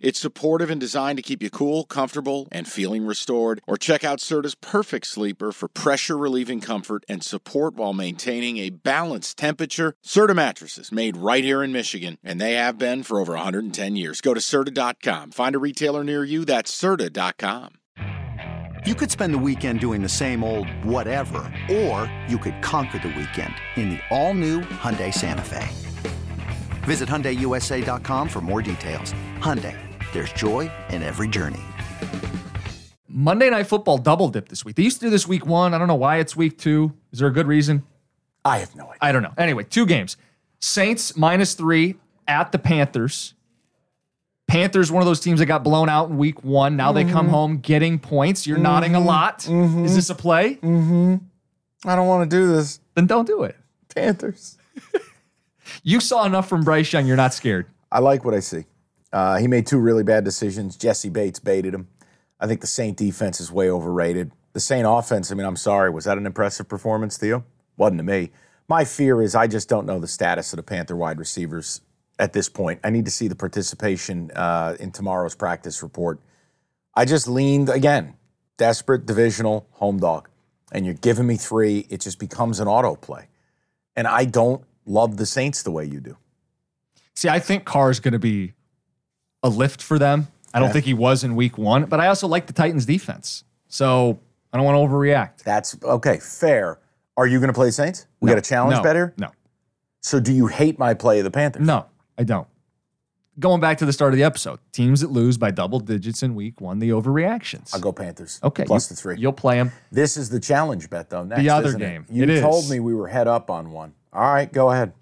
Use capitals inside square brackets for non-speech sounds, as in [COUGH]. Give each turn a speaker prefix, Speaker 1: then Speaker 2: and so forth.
Speaker 1: It's supportive and designed to keep you cool, comfortable, and feeling restored. Or check out Serta's Perfect Sleeper for pressure relieving comfort and support while maintaining a balanced temperature. Serta mattresses made right here in Michigan, and they have been for over 110 years. Go to Serta.com. Find a retailer near you. That's Serta.com.
Speaker 2: You could spend the weekend doing the same old whatever, or you could conquer the weekend in the all-new Hyundai Santa Fe. Visit HyundaiUSA.com for more details. Hyundai, there's joy in every journey.
Speaker 3: Monday Night Football double dip this week. They used to do this week one. I don't know why it's week two. Is there a good reason?
Speaker 1: I have no idea.
Speaker 3: I don't know. Anyway, two games. Saints minus three at the Panthers. Panthers, one of those teams that got blown out in week one. Now they come mm-hmm. home getting points. You're mm-hmm. nodding a lot. Mm-hmm. Is this a play?
Speaker 4: I don't want to do this.
Speaker 3: Then don't do it.
Speaker 4: Panthers. [LAUGHS]
Speaker 3: You saw enough from Bryce Young. You're not scared.
Speaker 4: I like what I see. Uh, he made two really bad decisions. Jessie Bates baited him. I think the Saint defense is way overrated. The Saint offense, I mean, I'm sorry. Was that an impressive performance, Theo? Wasn't to me. My fear is I just don't know the status of the Panther wide receivers at this point. I need to see the participation uh, in tomorrow's practice report. I just leaned, again, desperate divisional home dog. And you're giving me three, it just becomes an auto play. And I don't love the Saints the way you do.
Speaker 3: See, I think Carr is going to be a lift for them. I don't think he was in week one, but I also like the Titans defense. So I don't want to overreact.
Speaker 4: That's okay, fair. Are you going to play Saints? We got a challenge
Speaker 3: no,
Speaker 4: better?
Speaker 3: No,
Speaker 4: So do you hate my play of the Panthers?
Speaker 3: no, I don't. Going back to the start of the episode, teams that lose by double digits in week one, the overreactions.
Speaker 4: I'll go Panthers.
Speaker 3: Okay,
Speaker 4: Plus
Speaker 3: you-
Speaker 4: the three.
Speaker 3: You'll play them.
Speaker 4: This is the challenge bet, though. Next,
Speaker 3: The other
Speaker 4: isn't it?
Speaker 3: game.
Speaker 4: You
Speaker 3: It
Speaker 4: told me we were head up on one. All right, go ahead.